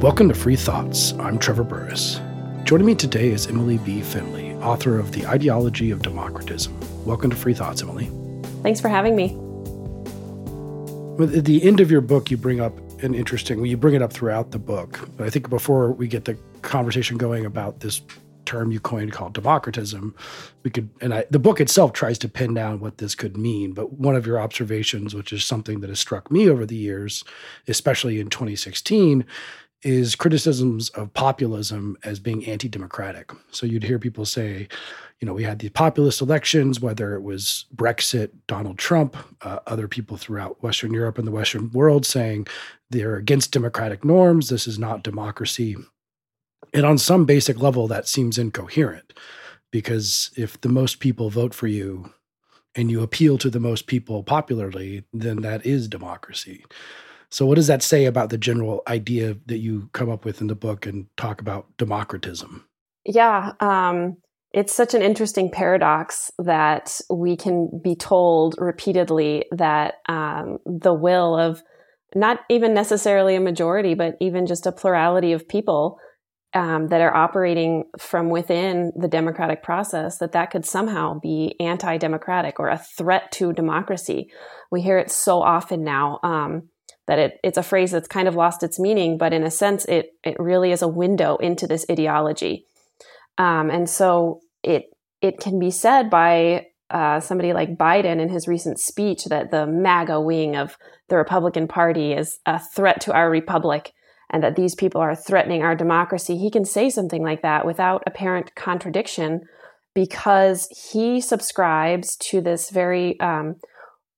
Welcome to Free Thoughts. I'm Trevor Burrus. Joining me today is Emily B. Finley, author of The Ideology of Democratism. Welcome to Free Thoughts, Emily. Thanks for having me. At the end of your book, you bring up an interesting, well, you bring it up throughout the book, but I think before we get the conversation going about this term you coined called democratism, we could, and I, the book itself tries to pin down what this could mean. But one of your observations, which is something that has struck me over the years, especially in 2016, is criticisms of populism as being anti-democratic. So you'd hear people say, you know, we had these populist elections, whether it was Brexit, Donald Trump, uh, other people throughout Western Europe and the Western world saying they're against democratic norms. This is not democracy. And on some basic level, that seems incoherent because if the most people vote for you and you appeal to the most people popularly, then that is democracy. So, what does that say about the general idea that you come up with in the book and talk about democratism? Yeah, um, it's such an interesting paradox that we can be told repeatedly that um, the will of not even necessarily a majority, but even just a plurality of people um, that are operating from within the democratic process, that that could somehow be anti-democratic or a threat to democracy. We hear it so often now. Um, that it, it's a phrase that's kind of lost its meaning, but in a sense, it, it really is a window into this ideology. Um, and so it, it can be said by uh, somebody like Biden in his recent speech that the MAGA wing of the Republican Party is a threat to our republic and that these people are threatening our democracy. He can say something like that without apparent contradiction because he subscribes to this very um,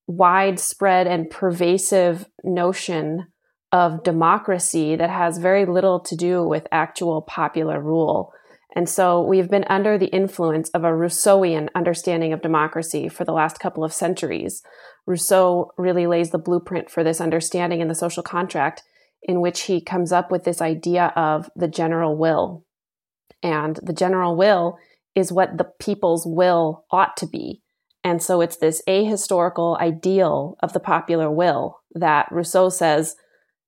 widespread and pervasive notion of democracy that has very little to do with actual popular rule. And so we've been under the influence of a Rousseauian understanding of democracy for the last couple of centuries. Rousseau really lays the blueprint for this understanding in the social contract, in which he comes up with this idea of the general will. And the general will is what the people's will ought to be. And so it's this ahistorical ideal of the popular will that Rousseau says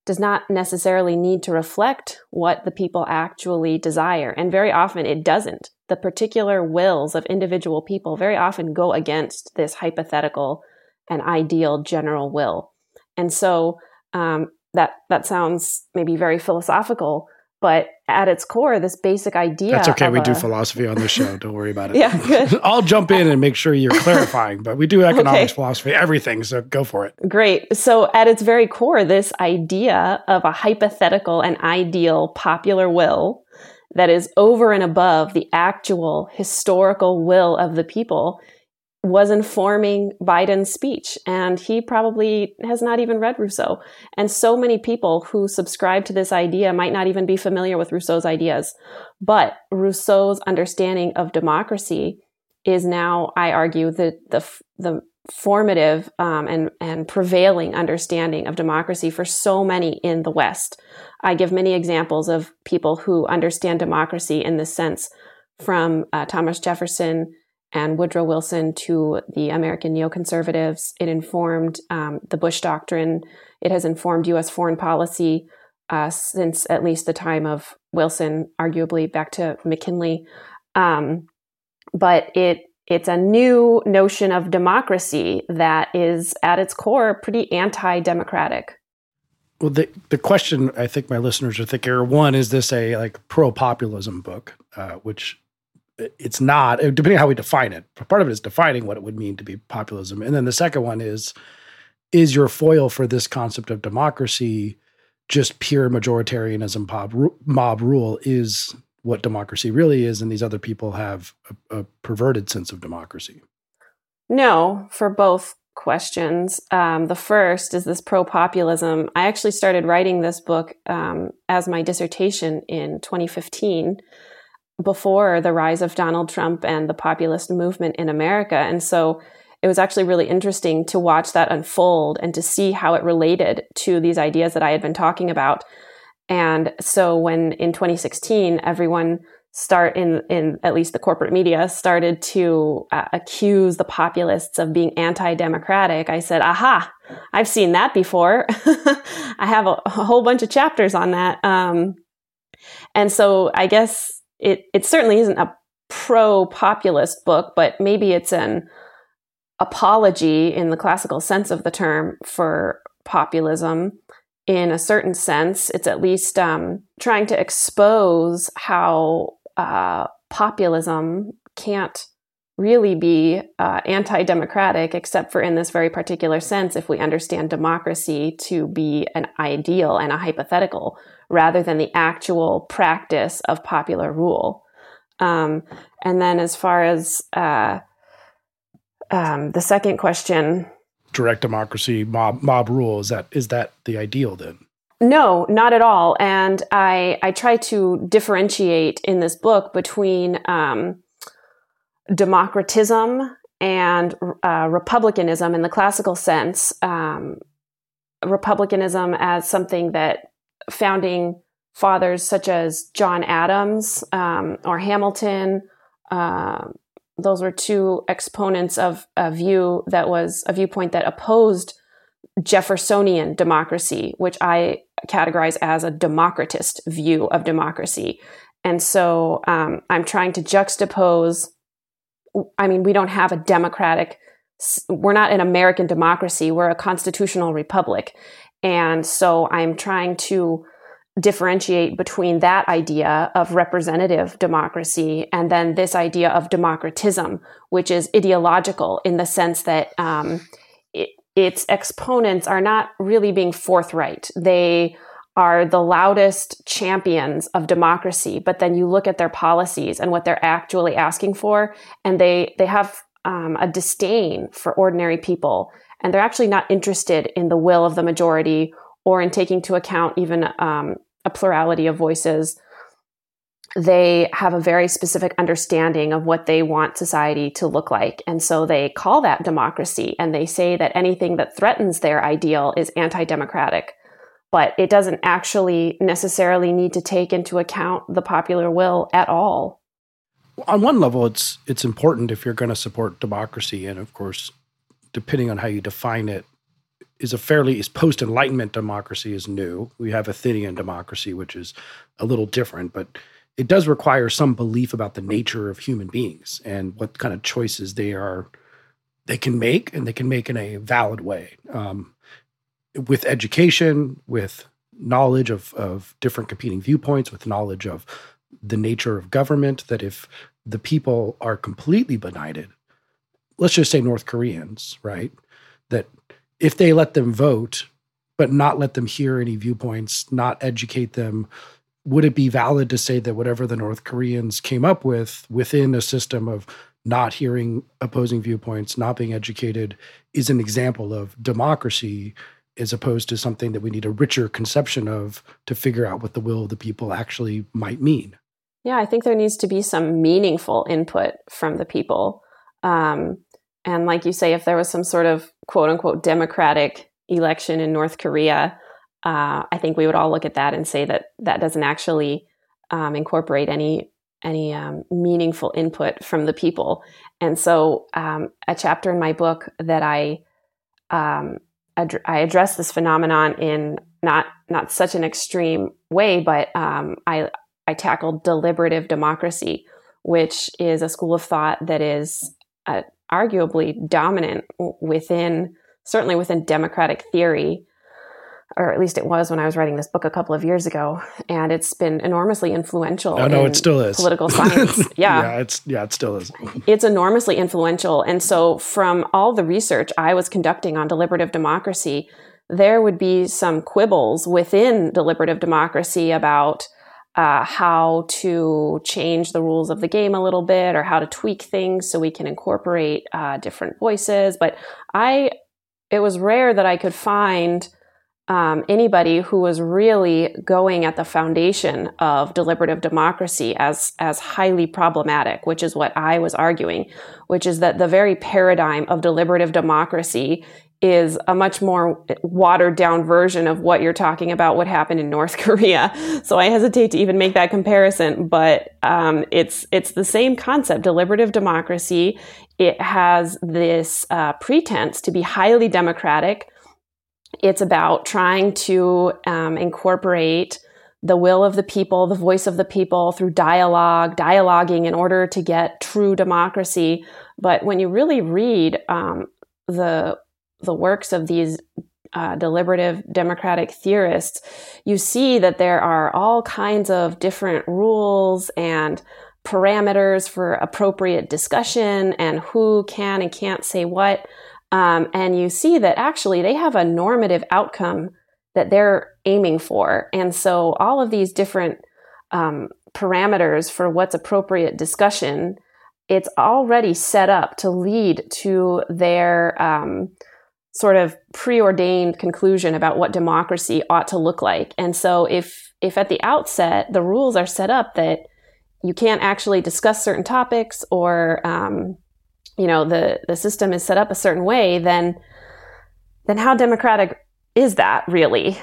does not necessarily need to reflect what the people actually desire. And very often it doesn't. The particular wills of individual people very often go against this hypothetical and ideal general will. And so um, that that sounds maybe very philosophical, but at its core, this basic idea. That's okay. We a, do philosophy on this show. Don't worry about it. yeah, good. I'll jump in and make sure you're clarifying, but we do economics, okay. philosophy, everything. So go for it. Great. So at its very core, this idea of a hypothetical and ideal popular will that is over and above the actual historical will of the people was informing Biden's speech. And he probably has not even read Rousseau. And so many people who subscribe to this idea might not even be familiar with Rousseau's ideas. But Rousseau's understanding of democracy is now, I argue, the, the, the formative um, and, and prevailing understanding of democracy for so many in the West. I give many examples of people who understand democracy in this sense from uh, Thomas Jefferson and Woodrow Wilson to the American neoconservatives. It informed um, the Bush Doctrine. It has informed U.S. foreign policy uh, since at least the time of Wilson, arguably back to McKinley. Um, but it it's a new notion of democracy that is at its core pretty anti-democratic. Well, the the question I think my listeners are thinking: one, is this a like pro populism book, uh, which it's not depending on how we define it part of it is defining what it would mean to be populism. And then the second one is is your foil for this concept of democracy just pure majoritarianism mob, mob rule is what democracy really is and these other people have a, a perverted sense of democracy? No for both questions. Um, the first is this pro-populism. I actually started writing this book um, as my dissertation in 2015 before the rise of Donald Trump and the populist movement in America. And so it was actually really interesting to watch that unfold and to see how it related to these ideas that I had been talking about. And so when in 2016, everyone start in, in at least the corporate media started to uh, accuse the populists of being anti-democratic, I said, aha, I've seen that before. I have a, a, whole bunch of chapters on that. Um, And so I guess it, it certainly isn't a pro populist book, but maybe it's an apology in the classical sense of the term for populism. In a certain sense, it's at least um, trying to expose how uh, populism can't really be uh, anti democratic, except for in this very particular sense, if we understand democracy to be an ideal and a hypothetical rather than the actual practice of popular rule. Um, and then, as far as uh, um, the second question, direct democracy, mob mob rule is that is that the ideal then? No, not at all. And I I try to differentiate in this book between um, democratism and uh, republicanism in the classical sense. Um, republicanism as something that founding fathers such as John Adams um, or Hamilton. Uh, those were two exponents of a view that was a viewpoint that opposed Jeffersonian democracy, which I categorize as a democratist view of democracy. And so um, I'm trying to juxtapose. I mean, we don't have a democratic, we're not an American democracy, we're a constitutional republic. And so I'm trying to differentiate between that idea of representative democracy and then this idea of democratism, which is ideological in the sense that um, it, its exponents are not really being forthright. They are the loudest champions of democracy, but then you look at their policies and what they're actually asking for, and they they have um, a disdain for ordinary people, and they're actually not interested in the will of the majority or in taking to account even um, a plurality of voices. They have a very specific understanding of what they want society to look like. And so they call that democracy and they say that anything that threatens their ideal is anti democratic. But it doesn't actually necessarily need to take into account the popular will at all. On one level, it's it's important if you're going to support democracy, and of course, depending on how you define it, is a fairly is post enlightenment democracy is new. We have Athenian democracy, which is a little different, but it does require some belief about the nature of human beings and what kind of choices they are they can make and they can make in a valid way um, with education with knowledge of, of different competing viewpoints with knowledge of the nature of government that if the people are completely benighted let's just say north koreans right that if they let them vote, but not let them hear any viewpoints, not educate them, would it be valid to say that whatever the North Koreans came up with within a system of not hearing opposing viewpoints, not being educated, is an example of democracy as opposed to something that we need a richer conception of to figure out what the will of the people actually might mean? Yeah, I think there needs to be some meaningful input from the people. Um, and like you say, if there was some sort of quote unquote democratic election in North Korea, uh, I think we would all look at that and say that that doesn't actually um, incorporate any any um, meaningful input from the people. And so, um, a chapter in my book that I um, ad- I address this phenomenon in not not such an extreme way, but um, I I tackled deliberative democracy, which is a school of thought that is uh, arguably dominant within certainly within democratic theory or at least it was when I was writing this book a couple of years ago, and it's been enormously influential. Oh no, it still is political science. Yeah, yeah, it's yeah, it still is. It's enormously influential, and so from all the research I was conducting on deliberative democracy, there would be some quibbles within deliberative democracy about uh, how to change the rules of the game a little bit or how to tweak things so we can incorporate uh, different voices. But I, it was rare that I could find um, anybody who was really going at the foundation of deliberative democracy as as highly problematic, which is what I was arguing, which is that the very paradigm of deliberative democracy is a much more watered down version of what you're talking about what happened in North Korea. So I hesitate to even make that comparison, but um, it's it's the same concept, deliberative democracy. It has this uh, pretense to be highly democratic. It's about trying to um, incorporate the will of the people, the voice of the people through dialogue, dialoguing in order to get true democracy. But when you really read um, the the works of these uh, deliberative democratic theorists, you see that there are all kinds of different rules and parameters for appropriate discussion and who can and can't say what. Um, and you see that actually they have a normative outcome that they're aiming for. And so all of these different um, parameters for what's appropriate discussion, it's already set up to lead to their um, sort of preordained conclusion about what democracy ought to look like. And so if if at the outset the rules are set up that you can't actually discuss certain topics or um, you know the the system is set up a certain way, then then how democratic is that really?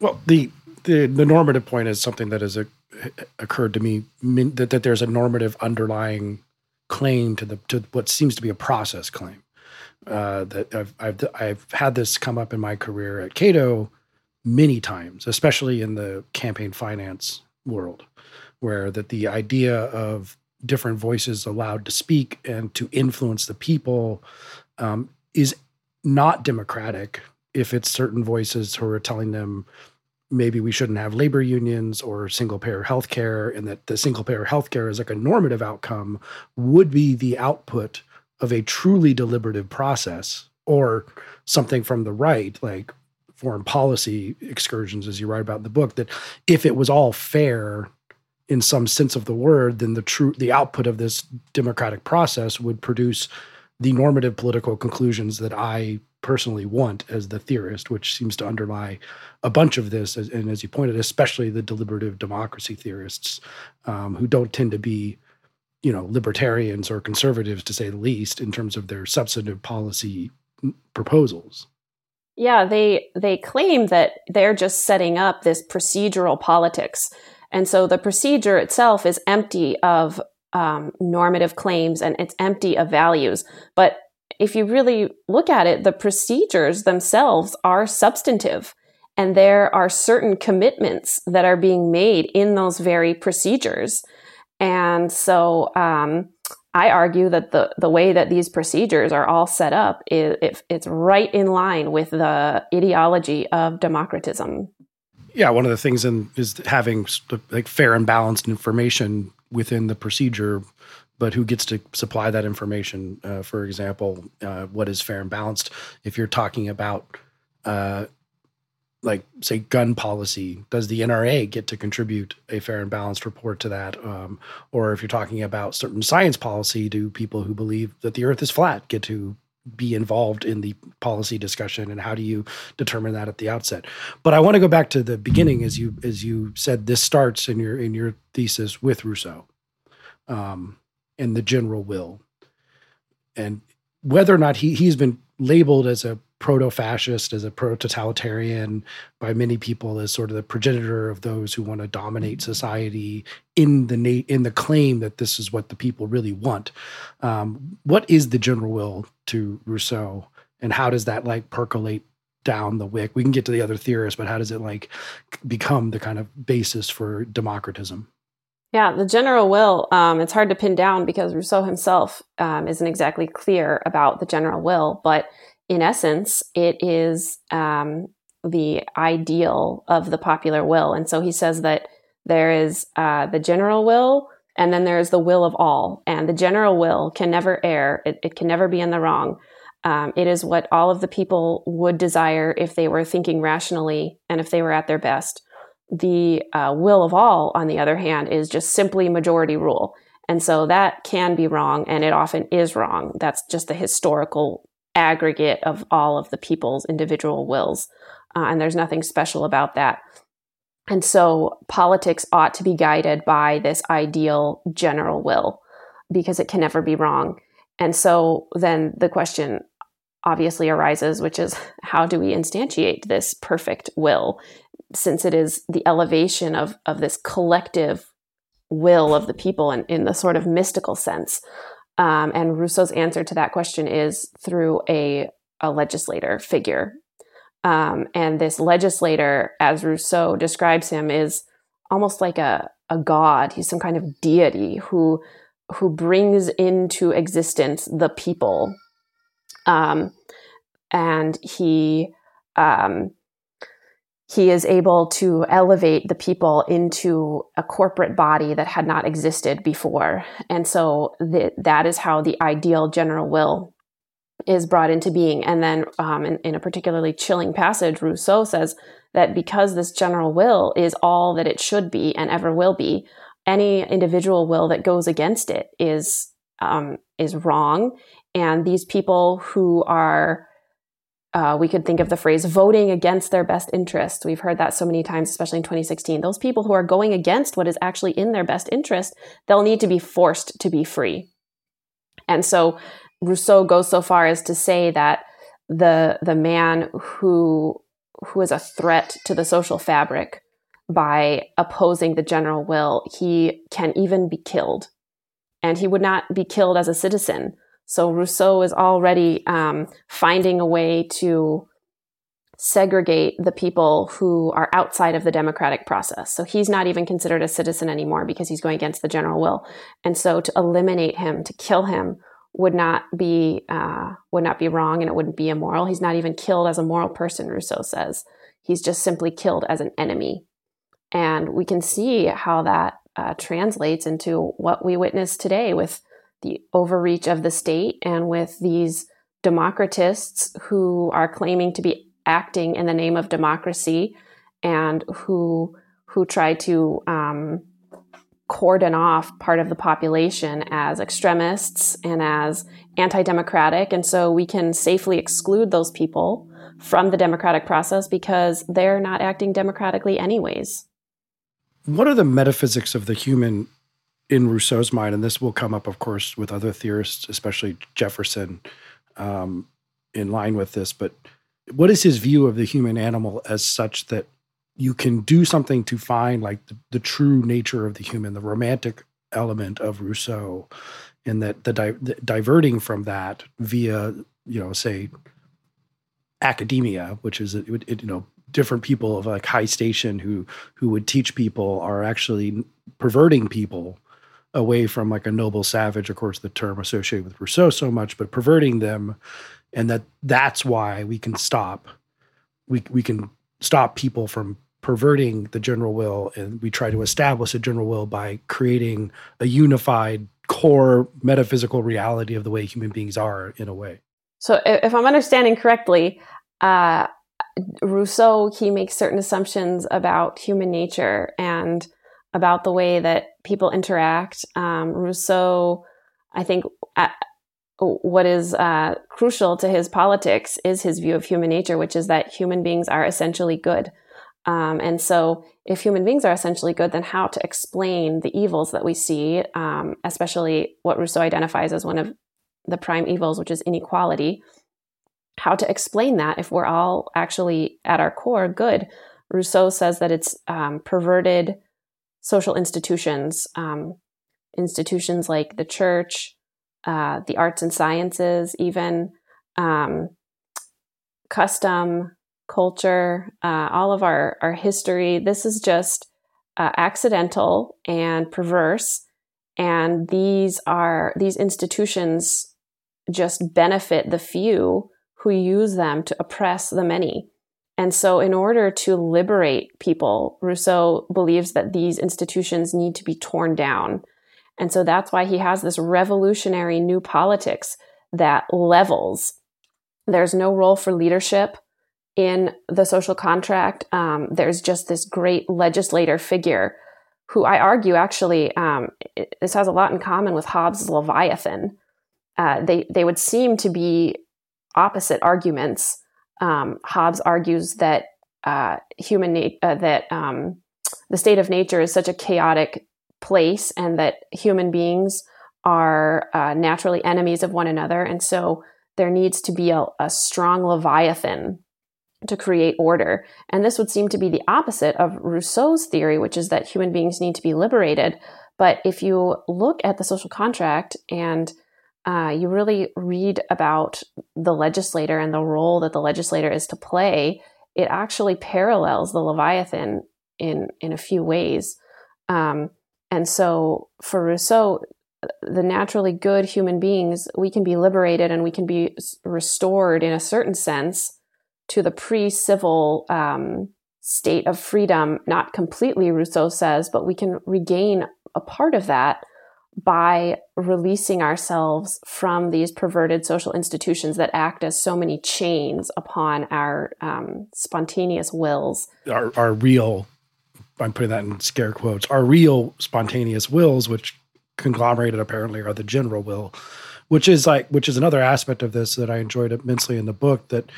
Well, the the, the normative point is something that has occurred to me that, that there's a normative underlying claim to the to what seems to be a process claim. Uh, that I've, I've I've had this come up in my career at Cato many times, especially in the campaign finance world, where that the idea of different voices allowed to speak and to influence the people um, is not democratic if it's certain voices who are telling them maybe we shouldn't have labor unions or single payer healthcare and that the single payer healthcare is like a normative outcome would be the output of a truly deliberative process or something from the right like foreign policy excursions as you write about in the book that if it was all fair in some sense of the word then the true the output of this democratic process would produce the normative political conclusions that I personally want as the theorist, which seems to underlie a bunch of this. And as you pointed, especially the deliberative democracy theorists, um, who don't tend to be, you know, libertarians or conservatives to say the least in terms of their substantive policy proposals. Yeah, they they claim that they're just setting up this procedural politics. And so the procedure itself is empty of um, normative claims and it's empty of values. But if you really look at it, the procedures themselves are substantive. And there are certain commitments that are being made in those very procedures. And so um, I argue that the, the way that these procedures are all set up is it, it's right in line with the ideology of democratism. Yeah, one of the things in, is having like fair and balanced information within the procedure, but who gets to supply that information? Uh, for example, uh, what is fair and balanced? If you're talking about, uh, like, say, gun policy, does the NRA get to contribute a fair and balanced report to that? Um, or if you're talking about certain science policy, do people who believe that the Earth is flat get to be involved in the policy discussion? And how do you determine that at the outset? But i want to go back to the beginning as you as you said this starts in your in your thesis with rousseau um, and the general will. And whether or not he he's been labeled as a proto-fascist as a proto-totalitarian by many people as sort of the progenitor of those who want to dominate society in the na- in the claim that this is what the people really want. Um, what is the general will to rousseau and how does that like percolate down the wick? We can get to the other theorists but how does it like become the kind of basis for democratism? Yeah, the general will, um, it's hard to pin down because Rousseau himself um, isn't exactly clear about the general will, but in essence, it is um, the ideal of the popular will. And so he says that there is uh, the general will, and then there is the will of all. And the general will can never err, it, it can never be in the wrong. Um, it is what all of the people would desire if they were thinking rationally and if they were at their best. The uh, will of all, on the other hand, is just simply majority rule. And so that can be wrong, and it often is wrong. That's just the historical aggregate of all of the people's individual wills. Uh, and there's nothing special about that. And so politics ought to be guided by this ideal general will because it can never be wrong. And so then the question obviously arises, which is how do we instantiate this perfect will? since it is the elevation of, of this collective will of the people in, in the sort of mystical sense. Um, and Rousseau's answer to that question is through a, a legislator figure. Um, and this legislator, as Rousseau describes him, is almost like a, a god. He's some kind of deity who who brings into existence the people. Um, and he um, he is able to elevate the people into a corporate body that had not existed before. And so that is how the ideal general will is brought into being. And then um, in, in a particularly chilling passage, Rousseau says that because this general will is all that it should be and ever will be, any individual will that goes against it is um, is wrong. And these people who are uh, we could think of the phrase voting against their best interest. We've heard that so many times, especially in 2016. Those people who are going against what is actually in their best interest, they'll need to be forced to be free. And so Rousseau goes so far as to say that the the man who who is a threat to the social fabric by opposing the general will, he can even be killed. And he would not be killed as a citizen, so Rousseau is already um, finding a way to segregate the people who are outside of the democratic process. So he's not even considered a citizen anymore because he's going against the general will. And so to eliminate him, to kill him, would not be uh, would not be wrong, and it wouldn't be immoral. He's not even killed as a moral person. Rousseau says he's just simply killed as an enemy, and we can see how that uh, translates into what we witness today with the overreach of the state and with these democratists who are claiming to be acting in the name of democracy and who who try to um, cordon off part of the population as extremists and as anti-democratic. And so we can safely exclude those people from the democratic process because they're not acting democratically anyways. What are the metaphysics of the human in Rousseau's mind, and this will come up, of course, with other theorists, especially Jefferson, um, in line with this. But what is his view of the human animal as such that you can do something to find like the, the true nature of the human, the romantic element of Rousseau, and that the, di- the diverting from that via, you know, say academia, which is it, it, you know different people of like high station who who would teach people are actually perverting people away from like a noble savage, of course, the term associated with Rousseau so much, but perverting them, and that that's why we can stop. We we can stop people from perverting the general will, and we try to establish a general will by creating a unified core metaphysical reality of the way human beings are in a way. So, if I'm understanding correctly, uh, Rousseau he makes certain assumptions about human nature and about the way that people interact. Um, Rousseau, I think, at, what is uh, crucial to his politics is his view of human nature, which is that human beings are essentially good. Um, and so, if human beings are essentially good, then how to explain the evils that we see, um, especially what Rousseau identifies as one of the prime evils, which is inequality, how to explain that if we're all actually at our core good. Rousseau says that it's um, perverted social institutions, um, institutions like the church, uh, the arts and sciences, even um, custom, culture, uh, all of our, our history. This is just uh, accidental and perverse. And these are these institutions just benefit the few who use them to oppress the many. And so, in order to liberate people, Rousseau believes that these institutions need to be torn down. And so that's why he has this revolutionary new politics that levels. There's no role for leadership in the social contract. Um, there's just this great legislator figure who I argue actually um, this has a lot in common with Hobbes' Leviathan. Uh, they they would seem to be opposite arguments um, Hobbes argues that uh, human na- uh, that um, the state of nature is such a chaotic place, and that human beings are uh, naturally enemies of one another, and so there needs to be a, a strong leviathan to create order. And this would seem to be the opposite of Rousseau's theory, which is that human beings need to be liberated. But if you look at the social contract and uh, you really read about the legislator and the role that the legislator is to play, it actually parallels the Leviathan in in a few ways. Um, and so for Rousseau, the naturally good human beings, we can be liberated and we can be restored in a certain sense to the pre-civil um, state of freedom. Not completely, Rousseau says, but we can regain a part of that by releasing ourselves from these perverted social institutions that act as so many chains upon our um, spontaneous wills. Our, our real, I'm putting that in scare quotes, our real spontaneous wills, which conglomerated apparently are the general will, which is like, which is another aspect of this that I enjoyed immensely in the book that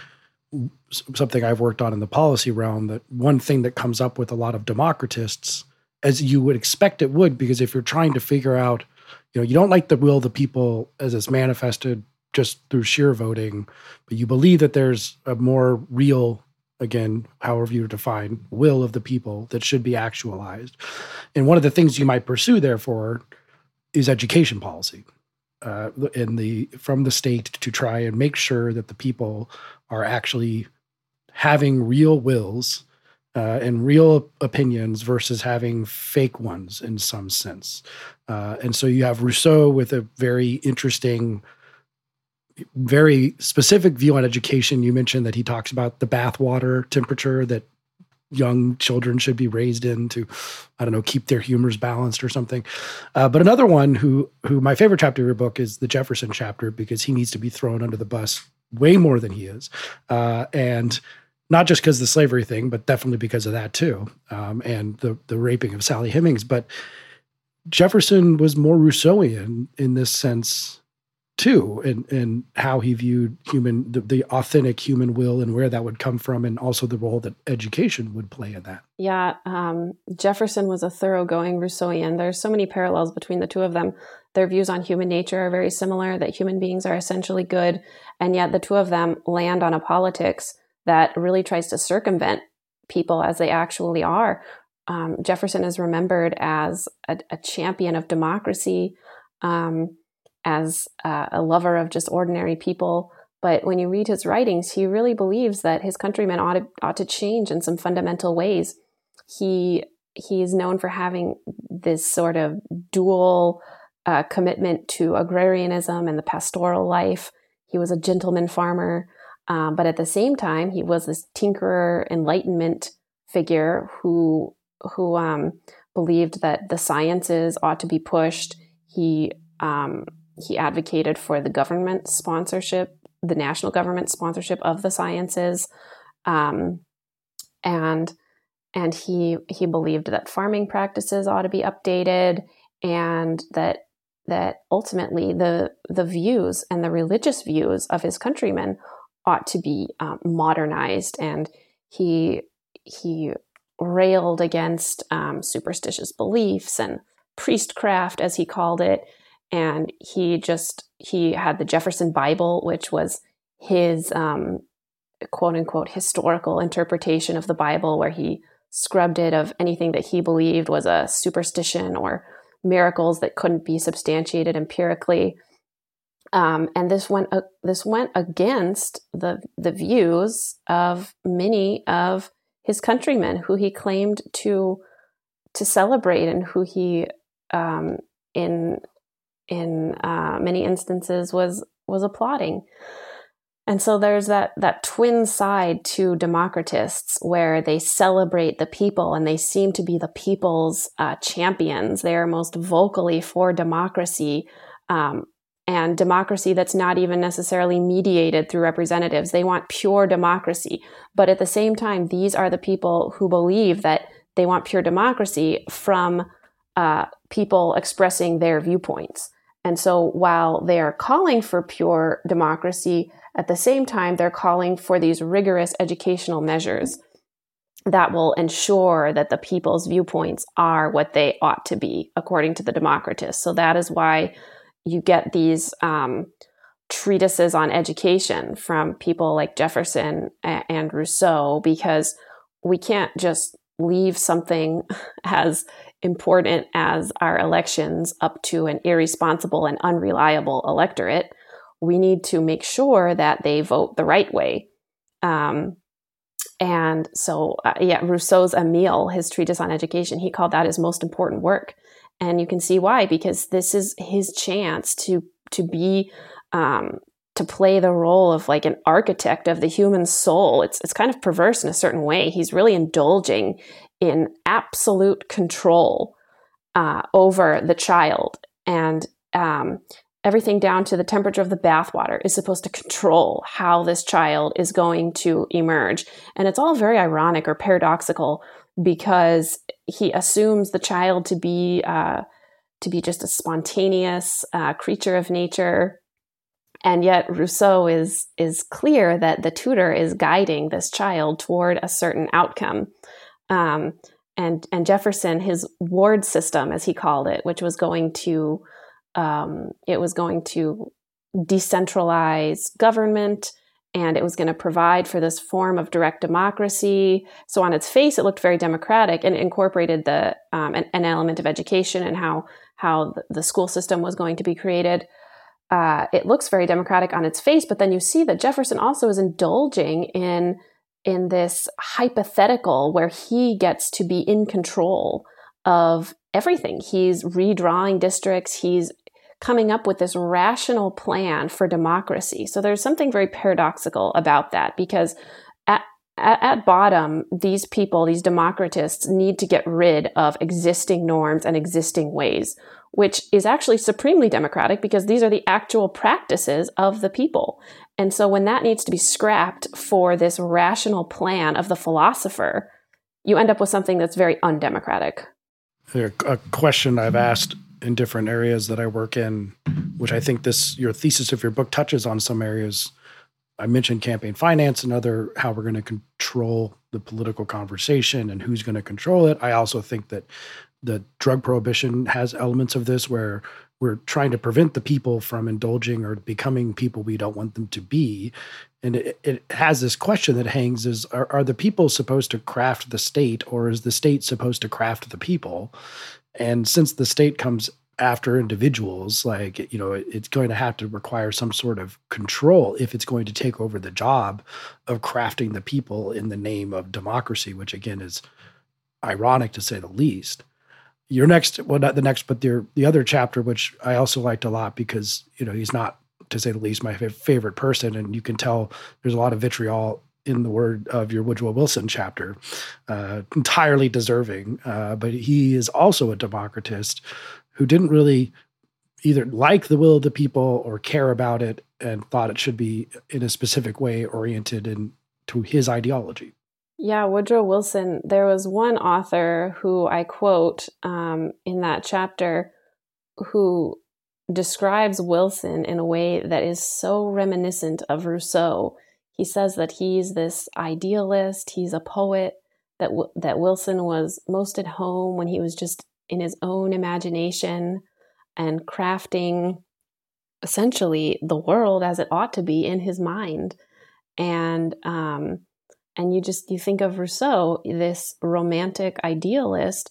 something I've worked on in the policy realm that one thing that comes up with a lot of democratists as you would expect it would, because if you're trying to figure out, you know, you don't like the will of the people as it's manifested just through sheer voting, but you believe that there's a more real, again, however you define, will of the people that should be actualized. And one of the things you might pursue, therefore, is education policy. Uh, in the from the state to try and make sure that the people are actually having real wills uh, and real opinions versus having fake ones in some sense. Uh, and so you have Rousseau with a very interesting, very specific view on education. You mentioned that he talks about the bathwater temperature that young children should be raised in to, I don't know, keep their humors balanced or something. Uh, but another one who, who my favorite chapter of your book is the Jefferson chapter because he needs to be thrown under the bus way more than he is. Uh, and not just because of the slavery thing, but definitely because of that too, um, and the the raping of Sally Hemings. But Jefferson was more Rousseauian in this sense too, and and how he viewed human the, the, authentic human will and where that would come from, and also the role that education would play in that. Yeah, um, Jefferson was a thoroughgoing Rousseauian. There's so many parallels between the two of them. Their views on human nature are very similar. That human beings are essentially good, and yet the two of them land on a politics that really tries to circumvent people as they actually are. Um, Jefferson is remembered as a, a champion of democracy, um, as a lover of just ordinary people. But when you read his writings, he really believes that his countrymen ought to, ought to change in some fundamental ways. He he is known for having this sort of dual uh, commitment to agrarianism and the pastoral life. He was a gentleman farmer. Um, but at the same time, he was this tinkerer, enlightenment figure who who um, believed that the sciences ought to be pushed. He um, he advocated for the government sponsorship, the national government sponsorship of the sciences, um, and and he he believed that farming practices ought to be updated, and that that ultimately the the views and the religious views of his countrymen ought to be um, modernized, and he he railed against um, superstitious beliefs and priestcraft, as he called it, and he just he had the Jefferson Bible, which was his um, quote unquote historical interpretation of the Bible, where he scrubbed it of anything that he believed was a superstition or miracles that couldn't be substantiated empirically. Um, and this went uh, this went against the the views of many of his countrymen who he claimed to to celebrate and who he um, in in uh, many instances was was applauding. And so there's that that twin side to democratists where they celebrate the people and they seem to be the people's uh, champions. They are most vocally for democracy, um, and democracy that's not even necessarily mediated through representatives. They want pure democracy. But at the same time, these are the people who believe that they want pure democracy from uh, people expressing their viewpoints. And so while they are calling for pure democracy, at the same time, they're calling for these rigorous educational measures that will ensure that the people's viewpoints are what they ought to be, according to the democratists. So that is why you get these um, treatises on education from people like Jefferson and Rousseau because we can't just leave something as important as our elections up to an irresponsible and unreliable electorate, we need to make sure that they vote the right way. Um, and so, uh, yeah, Rousseau's Emile, his treatise on education, he called that his most important work. And you can see why, because this is his chance to to be um, to play the role of like an architect of the human soul. It's it's kind of perverse in a certain way. He's really indulging in absolute control uh, over the child, and um, everything down to the temperature of the bathwater is supposed to control how this child is going to emerge. And it's all very ironic or paradoxical because he assumes the child to be uh, to be just a spontaneous uh, creature of nature. And yet Rousseau is is clear that the tutor is guiding this child toward a certain outcome. Um, and and Jefferson, his ward system, as he called it, which was going to um, it was going to decentralize government and it was going to provide for this form of direct democracy. So on its face, it looked very democratic and incorporated the um, an, an, element of education and how how the school system was going to be created. Uh, it looks very democratic on its face, but then you see that Jefferson also is indulging in in this hypothetical where he gets to be in control of everything. He's redrawing districts. He's coming up with this rational plan for democracy. So there's something very paradoxical about that because at, at, at, bottom, these people, these democratists, need to get rid of existing norms and existing ways, which is actually supremely democratic because these are the actual practices of the people. And so when that needs to be scrapped for this rational plan of the philosopher, you end up with something that's very undemocratic. A question I've asked in different areas that I work in, which I think this your thesis of your book touches on some areas. I mentioned campaign finance and other how we're going to control the political conversation and who's going to control it. I also think that the drug prohibition has elements of this where we're trying to prevent the people from indulging or becoming people we don't want them to be and it, it has this question that hangs is are, are the people supposed to craft the state or is the state supposed to craft the people and since the state comes after individuals, like, you know, it's going to have to require some sort of control if it's going to take over the job of crafting the people in the name of democracy, which again is ironic to say the least. Your next, well, not the next, but the, the other chapter, which I also liked a lot because, you know, he's not, to say the least, my favorite person. And you can tell there's a lot of vitriol in the word of your Woodrow Wilson chapter, uh, entirely deserving. Uh, but he is also a democratist who didn't really either like the will of the people or care about it and thought it should be in a specific way oriented in to his ideology. Yeah, Woodrow Wilson. There was one author who I quote um, in that chapter who describes Wilson in a way that is so reminiscent of Rousseau he says that he's this idealist, he's a poet, that, w- that Wilson was most at home when he was just in his own imagination and crafting essentially the world as it ought to be in his mind. And, um, and you just, you think of Rousseau, this romantic idealist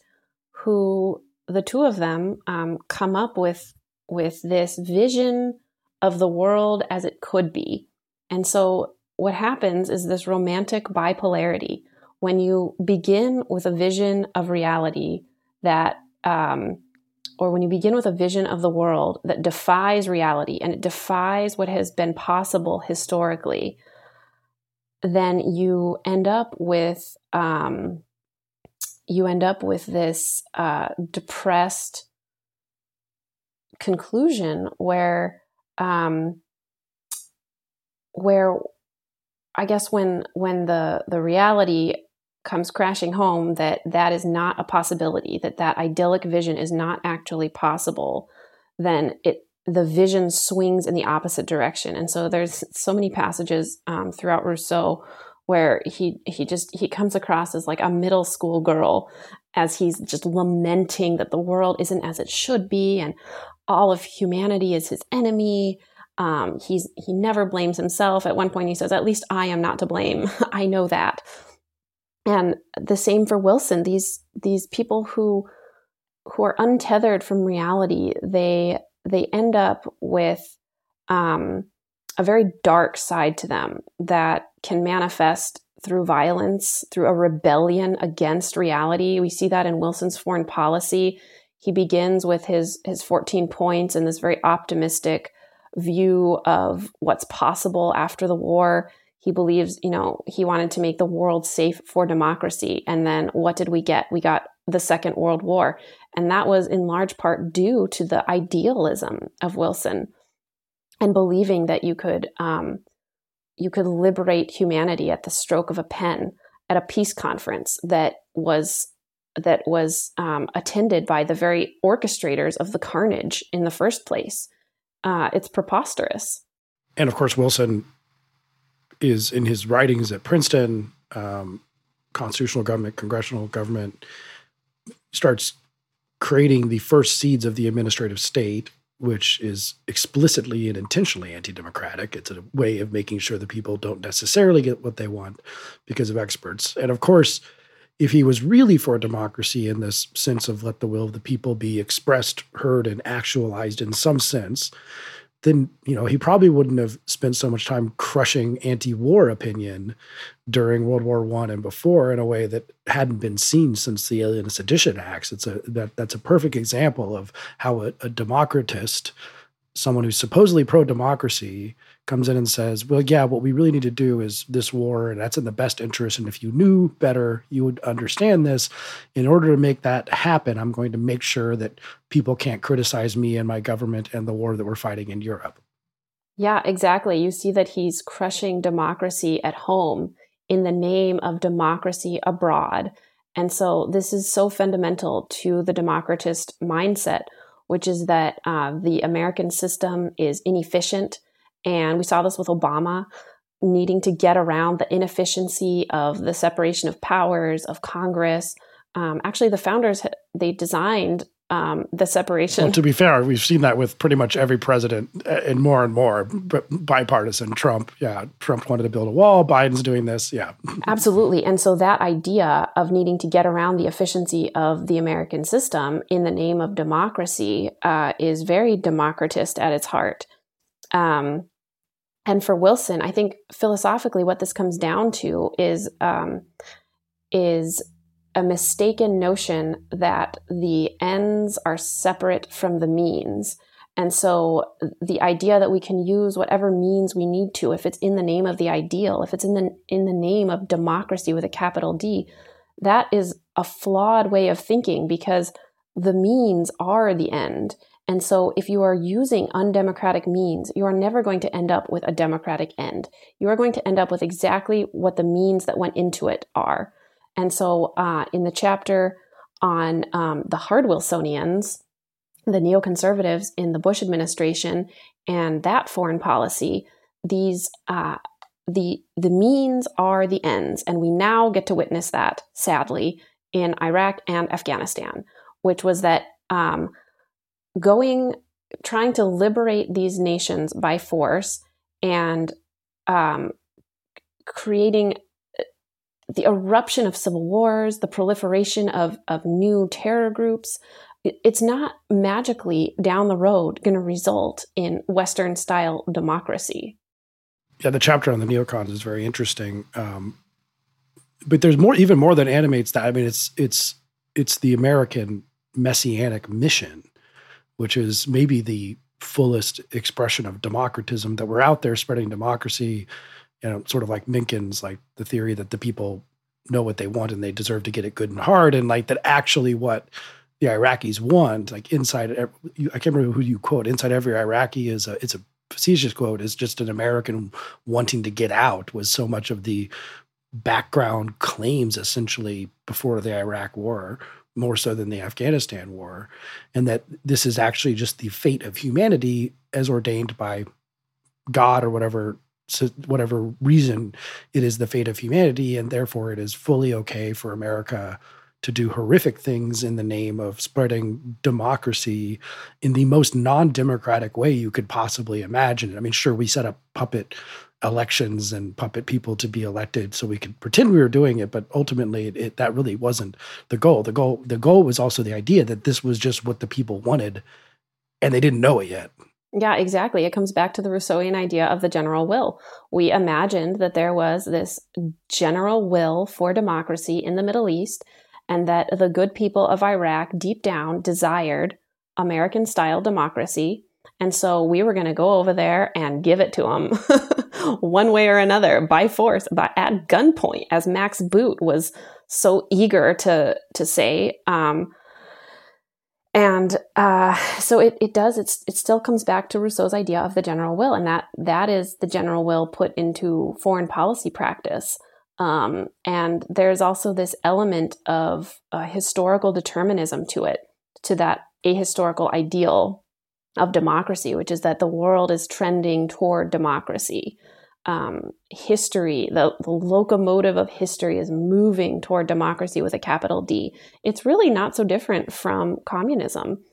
who the two of them um, come up with, with this vision of the world as it could be. And so what happens is this romantic bipolarity. When you begin with a vision of reality that, um, or when you begin with a vision of the world that defies reality and it defies what has been possible historically, then you end up with um, you end up with this uh, depressed conclusion where um, where I guess when when the the reality comes crashing home that that is not a possibility, that that idyllic vision is not actually possible, then it the vision swings in the opposite direction. And so there's so many passages um, throughout Rousseau where he he just he comes across as like a middle school girl as he's just lamenting that the world isn't as it should be and all of humanity is his enemy um, he's he never blames himself. At one point, he says, "At least I am not to blame. I know that." And the same for Wilson. These these people who who are untethered from reality, they they end up with um, a very dark side to them that can manifest through violence, through a rebellion against reality. We see that in Wilson's foreign policy. He begins with his his 14 points and this very optimistic view of what's possible after the war. He believes, you know, he wanted to make the world safe for democracy. And then what did we get? We got the Second World War. And that was in large part due to the idealism of Wilson and believing that you could um, you could liberate humanity at the stroke of a pen at a peace conference that was that was um, attended by the very orchestrators of the carnage in the first place. Uh, it's preposterous. And of course, Wilson is in his writings at Princeton, um, constitutional government, congressional government, starts creating the first seeds of the administrative state which is explicitly and intentionally anti democratic. It's a way of making sure that people don't necessarily get what they want because of experts. And of course, if he was really for democracy in this sense of let the will of the people be expressed, heard, and actualized in some sense, then you know he probably wouldn't have spent so much time crushing anti-war opinion during World War One and before in a way that hadn't been seen since the Alien Sedition Acts. It's a that that's a perfect example of how a, a democratist, someone who's supposedly pro-democracy, comes in and says, well, yeah, what we really need to do is this war, and that's in the best interest. And if you knew better, you would understand this. In order to make that happen, I'm going to make sure that people can't criticize me and my government and the war that we're fighting in Europe. Yeah, exactly. You see that he's crushing democracy at home in the name of democracy abroad. And so this is so fundamental to the democratist mindset, which is that uh, the American system is inefficient and we saw this with Obama needing to get around the inefficiency of the separation of powers of Congress. Um, actually, the founders they designed um, the separation. Well, to be fair, we've seen that with pretty much every president, uh, and more and more bipartisan. Trump, yeah, Trump wanted to build a wall. Biden's doing this, yeah, absolutely. And so that idea of needing to get around the efficiency of the American system in the name of democracy uh, is very democratist at its heart. Um, and for Wilson, I think philosophically, what this comes down to is um, is a mistaken notion that the ends are separate from the means. And so the idea that we can use whatever means we need to, if it's in the name of the ideal, if it's in the in the name of democracy with a capital D, that is a flawed way of thinking because the means are the end. And so, if you are using undemocratic means, you are never going to end up with a democratic end. You are going to end up with exactly what the means that went into it are. And so, uh, in the chapter on um, the hard Wilsonians, the neoconservatives in the Bush administration, and that foreign policy, these uh, the the means are the ends, and we now get to witness that sadly in Iraq and Afghanistan, which was that. Um, going trying to liberate these nations by force and um, creating uh, the eruption of civil wars, the proliferation of, of new terror groups. It's not magically down the road going to result in Western style democracy. Yeah, the chapter on the neocons is very interesting. Um, but there's more, even more that animates that. I mean, it's it's it's the American messianic mission which is maybe the fullest expression of democratism that we're out there spreading democracy, you know, sort of like Mencken's, like the theory that the people know what they want and they deserve to get it good and hard, and like that actually what the Iraqis want, like inside, I can't remember who you quote. Inside every Iraqi is a it's a facetious quote is just an American wanting to get out was so much of the background claims essentially before the Iraq War more so than the Afghanistan war, and that this is actually just the fate of humanity as ordained by God or whatever whatever reason it is the fate of humanity, and therefore it is fully okay for America to do horrific things in the name of spreading democracy in the most non-democratic way you could possibly imagine. I mean, sure, we set up puppet elections and puppet people to be elected so we could pretend we were doing it but ultimately it, it, that really wasn't the goal the goal the goal was also the idea that this was just what the people wanted and they didn't know it yet yeah, exactly. It comes back to the Rousseauian idea of the general will. We imagined that there was this general will for democracy in the Middle East, and that the good people of Iraq deep down desired American style democracy. And so we were going to go over there and give it to them one way or another by force, by, at gunpoint, as Max Boot was so eager to, to say. Um, and uh, so it, it does it's, it still comes back to rousseau's idea of the general will and that that is the general will put into foreign policy practice um, and there's also this element of uh, historical determinism to it to that ahistorical ideal of democracy which is that the world is trending toward democracy um, history, the, the locomotive of history is moving toward democracy with a capital D. It's really not so different from communism,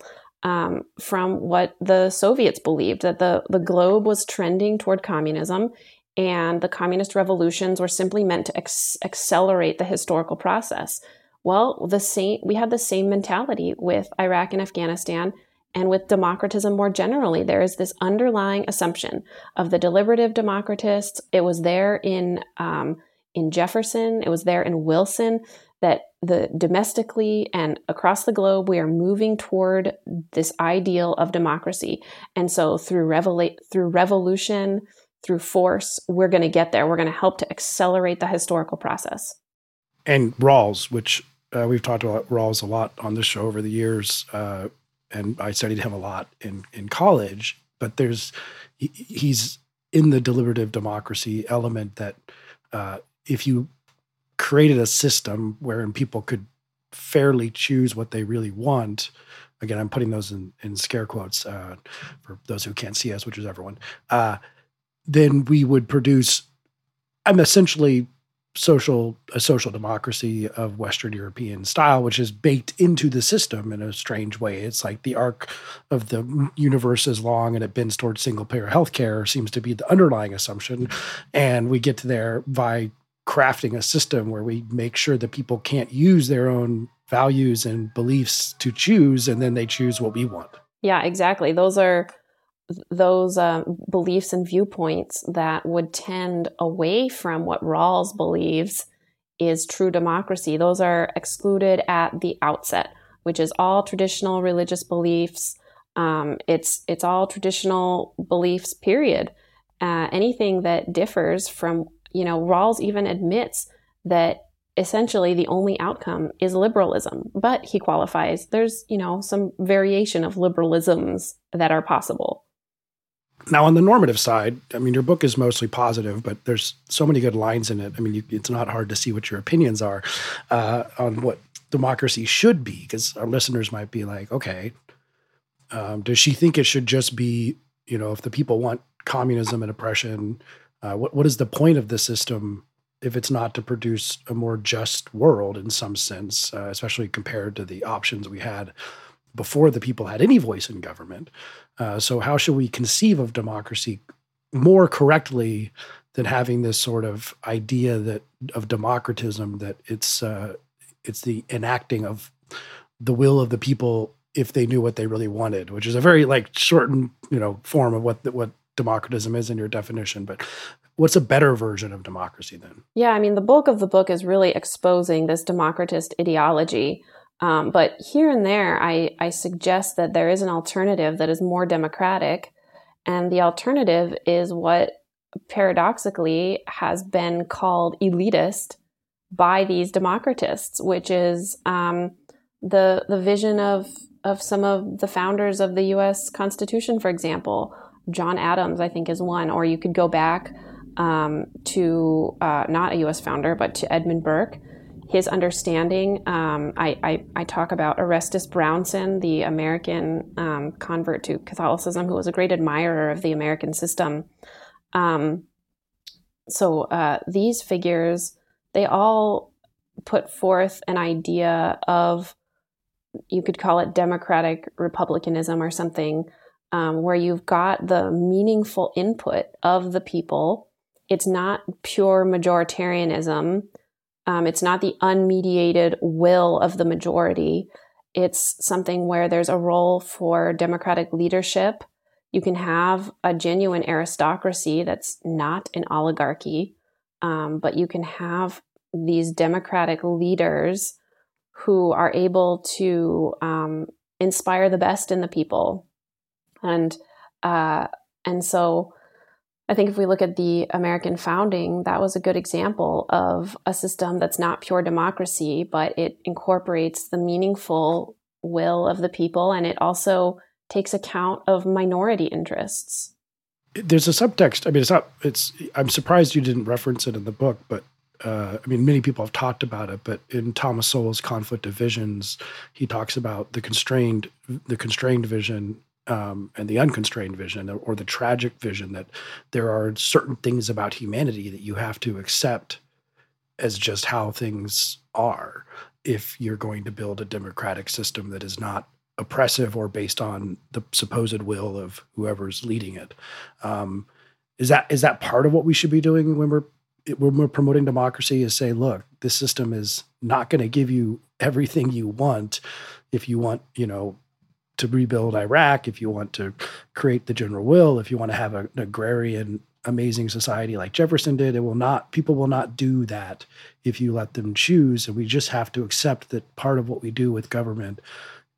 um, from what the Soviets believed that the, the globe was trending toward communism and the communist revolutions were simply meant to ex- accelerate the historical process. Well, the same we had the same mentality with Iraq and Afghanistan and with democratism more generally, there is this underlying assumption of the deliberative democratists. It was there in um, in Jefferson. It was there in Wilson that the domestically and across the globe we are moving toward this ideal of democracy. And so through revela- through revolution, through force, we're going to get there. We're going to help to accelerate the historical process. And Rawls, which uh, we've talked about Rawls a lot on this show over the years. Uh, and I studied him a lot in in college. But there's he, he's in the deliberative democracy element that uh, if you created a system wherein people could fairly choose what they really want again i'm putting those in, in scare quotes uh, for those who can't see us which is everyone uh, then we would produce i'm essentially social a social democracy of Western European style, which is baked into the system in a strange way. It's like the arc of the universe is long and it bends towards single payer healthcare seems to be the underlying assumption, and we get to there by crafting a system where we make sure that people can't use their own values and beliefs to choose, and then they choose what we want. Yeah, exactly. Those are those um, beliefs and viewpoints that would tend away from what Rawls believes is true democracy. Those are excluded at the outset, which is all traditional religious beliefs. Um, it's it's all traditional beliefs. Period. Uh, anything that differs from you know Rawls even admits that essentially the only outcome is liberalism but he qualifies there's you know some variation of liberalisms that are possible now, on the normative side, I mean, your book is mostly positive, but there's so many good lines in it. I mean, you, it's not hard to see what your opinions are uh, on what democracy should be, because our listeners might be like, okay, um, does she think it should just be, you know, if the people want communism and oppression, uh, what what is the point of the system if it's not to produce a more just world in some sense, uh, especially compared to the options we had before the people had any voice in government. Uh, so, how should we conceive of democracy more correctly than having this sort of idea that of democratism that it's uh, it's the enacting of the will of the people if they knew what they really wanted, which is a very like shortened you know form of what what democratism is in your definition. But what's a better version of democracy then? Yeah, I mean, the bulk of the book is really exposing this democratist ideology um, but here and there, I, I suggest that there is an alternative that is more democratic. And the alternative is what paradoxically has been called elitist by these democratists, which is um, the, the vision of, of some of the founders of the US Constitution, for example. John Adams, I think, is one. Or you could go back um, to uh, not a US founder, but to Edmund Burke his understanding. Um, I, I, I, talk about Orestes Brownson, the American um, convert to Catholicism, who was a great admirer of the American system. Um, so uh, these figures, they all put forth an idea of, you could call it democratic republicanism or something, um, where you've got the meaningful input of the people it's not pure majoritarianism. Um, it's not the unmediated will of the majority. It's something where there's a role for democratic leadership. You can have a genuine aristocracy that's not an oligarchy, um, but you can have these democratic leaders who are able to um, inspire the best in the people, and uh, and so I think if we look at the American founding, that was a good example of a system that's not pure democracy, but it incorporates the meaningful will of the people and it also takes account of minority interests. There's a subtext. I mean, it's not, it's, I'm surprised you didn't reference it in the book, but uh, I mean, many people have talked about it, but in Thomas Sowell's Conflict of Visions, he talks about the constrained, the constrained vision um, and the unconstrained vision or the tragic vision that there are certain things about humanity that you have to accept as just how things are if you're going to build a democratic system that is not oppressive or based on the supposed will of whoever's leading it. Um, is that is that part of what we should be doing when we're when we're promoting democracy? Is say, look, this system is not going to give you everything you want. If you want, you know, to rebuild Iraq, if you want to create the general will, if you want to have a, an agrarian amazing society like Jefferson did, it will not people will not do that if you let them choose. And we just have to accept that part of what we do with government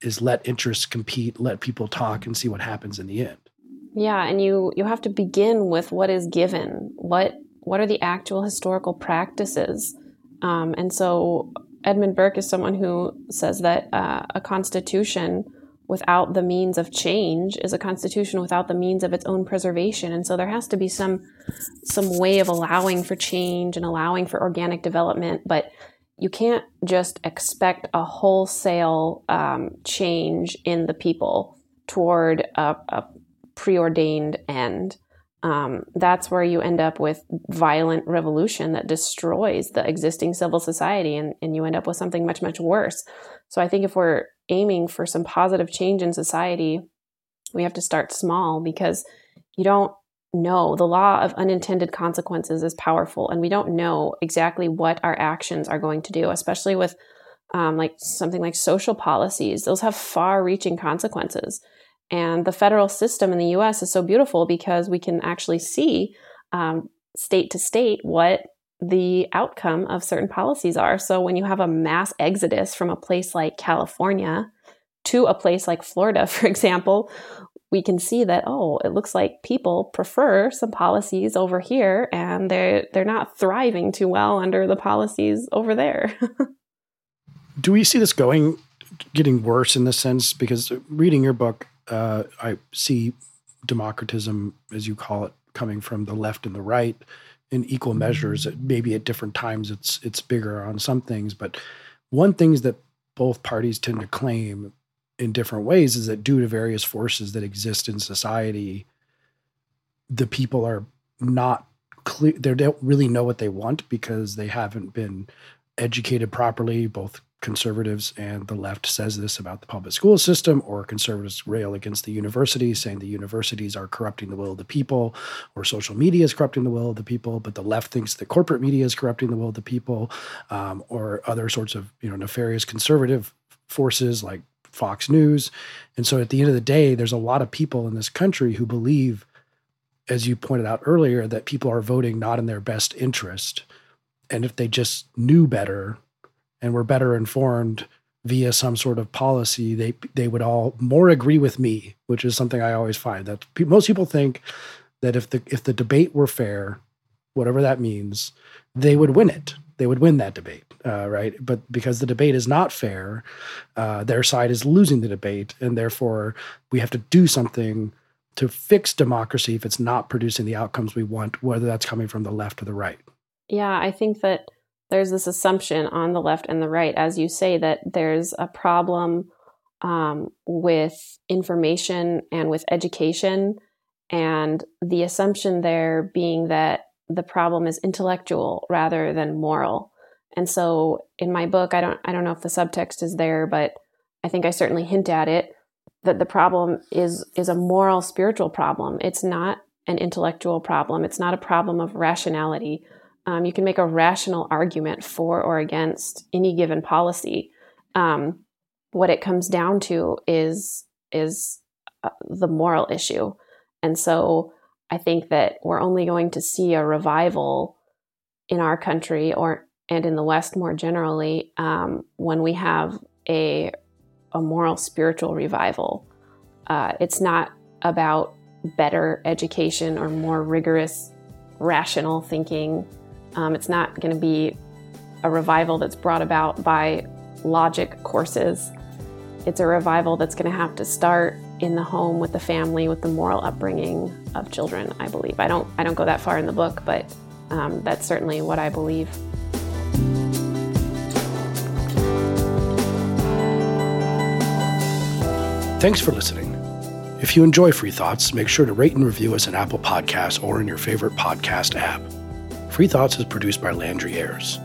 is let interests compete, let people talk and see what happens in the end. Yeah, and you you have to begin with what is given. What what are the actual historical practices? Um, and so Edmund Burke is someone who says that uh, a constitution without the means of change is a constitution without the means of its own preservation. And so there has to be some some way of allowing for change and allowing for organic development but you can't just expect a wholesale um, change in the people toward a, a preordained end. Um, that's where you end up with violent revolution that destroys the existing civil society and, and you end up with something much much worse. So i think if we're aiming for some positive change in society, we have to start small because you don't know. The law of unintended consequences is powerful and we don't know exactly what our actions are going to do especially with um, like something like social policies. Those have far reaching consequences. And the federal system in the us is so beautiful because we can actually see um, state to state what the outcome of certain policies are. So when you have a mass exodus from a place like California to a place like Florida, for example, we can see that oh, it looks like people prefer some policies over here and they're they're not thriving too well under the policies over there. Do we see this going getting worse in this sense because reading your book uh, I see democratism as you call it coming from the left and the right in equal mm-hmm. measures. Uh, maybe at different times it's it's bigger on some things, but one things that both parties tend to claim in different ways is that due to various forces that exist in society, the people are not clear. They don't really know what they want because they haven't been educated properly, both conservatives and the left says this about the public school system, or conservatives rail against the universities, saying the universities are corrupting the will of the people, or social media is corrupting the will of the people, but the left thinks that corporate media is corrupting the will of the people, um, or other sorts of you know nefarious conservative forces like Fox News. And so at the end of the day, there's a lot of people in this country who believe, as you pointed out earlier, that people are voting not in their best interest. And if they just knew better, and were better informed via some sort of policy, they they would all more agree with me, which is something I always find that pe- most people think that if the if the debate were fair, whatever that means, they would win it. They would win that debate, uh, right? But because the debate is not fair, uh, their side is losing the debate, and therefore we have to do something to fix democracy if it's not producing the outcomes we want, whether that's coming from the left or the right. Yeah, I think that there's this assumption on the left and the right, as you say, that there's a problem um, with information and with education, and the assumption there being that the problem is intellectual rather than moral. And so, in my book, I don't I don't know if the subtext is there, but I think I certainly hint at it that the problem is is a moral spiritual problem. It's not an intellectual problem. It's not a problem of rationality. Um, you can make a rational argument for or against any given policy. Um, what it comes down to is is uh, the moral issue, and so I think that we're only going to see a revival in our country or and in the West more generally um, when we have a a moral spiritual revival. Uh, it's not about better education or more rigorous rational thinking um, it's not going to be a revival that's brought about by logic courses. It's a revival that's going to have to start in the home with the family, with the moral upbringing of children. I believe. I don't. I don't go that far in the book, but um, that's certainly what I believe. Thanks for listening. If you enjoy Free Thoughts, make sure to rate and review us in Apple Podcasts or in your favorite podcast app. Free Thoughts is produced by Landry Ayres.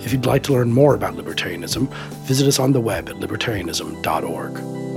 If you'd like to learn more about libertarianism, visit us on the web at libertarianism.org.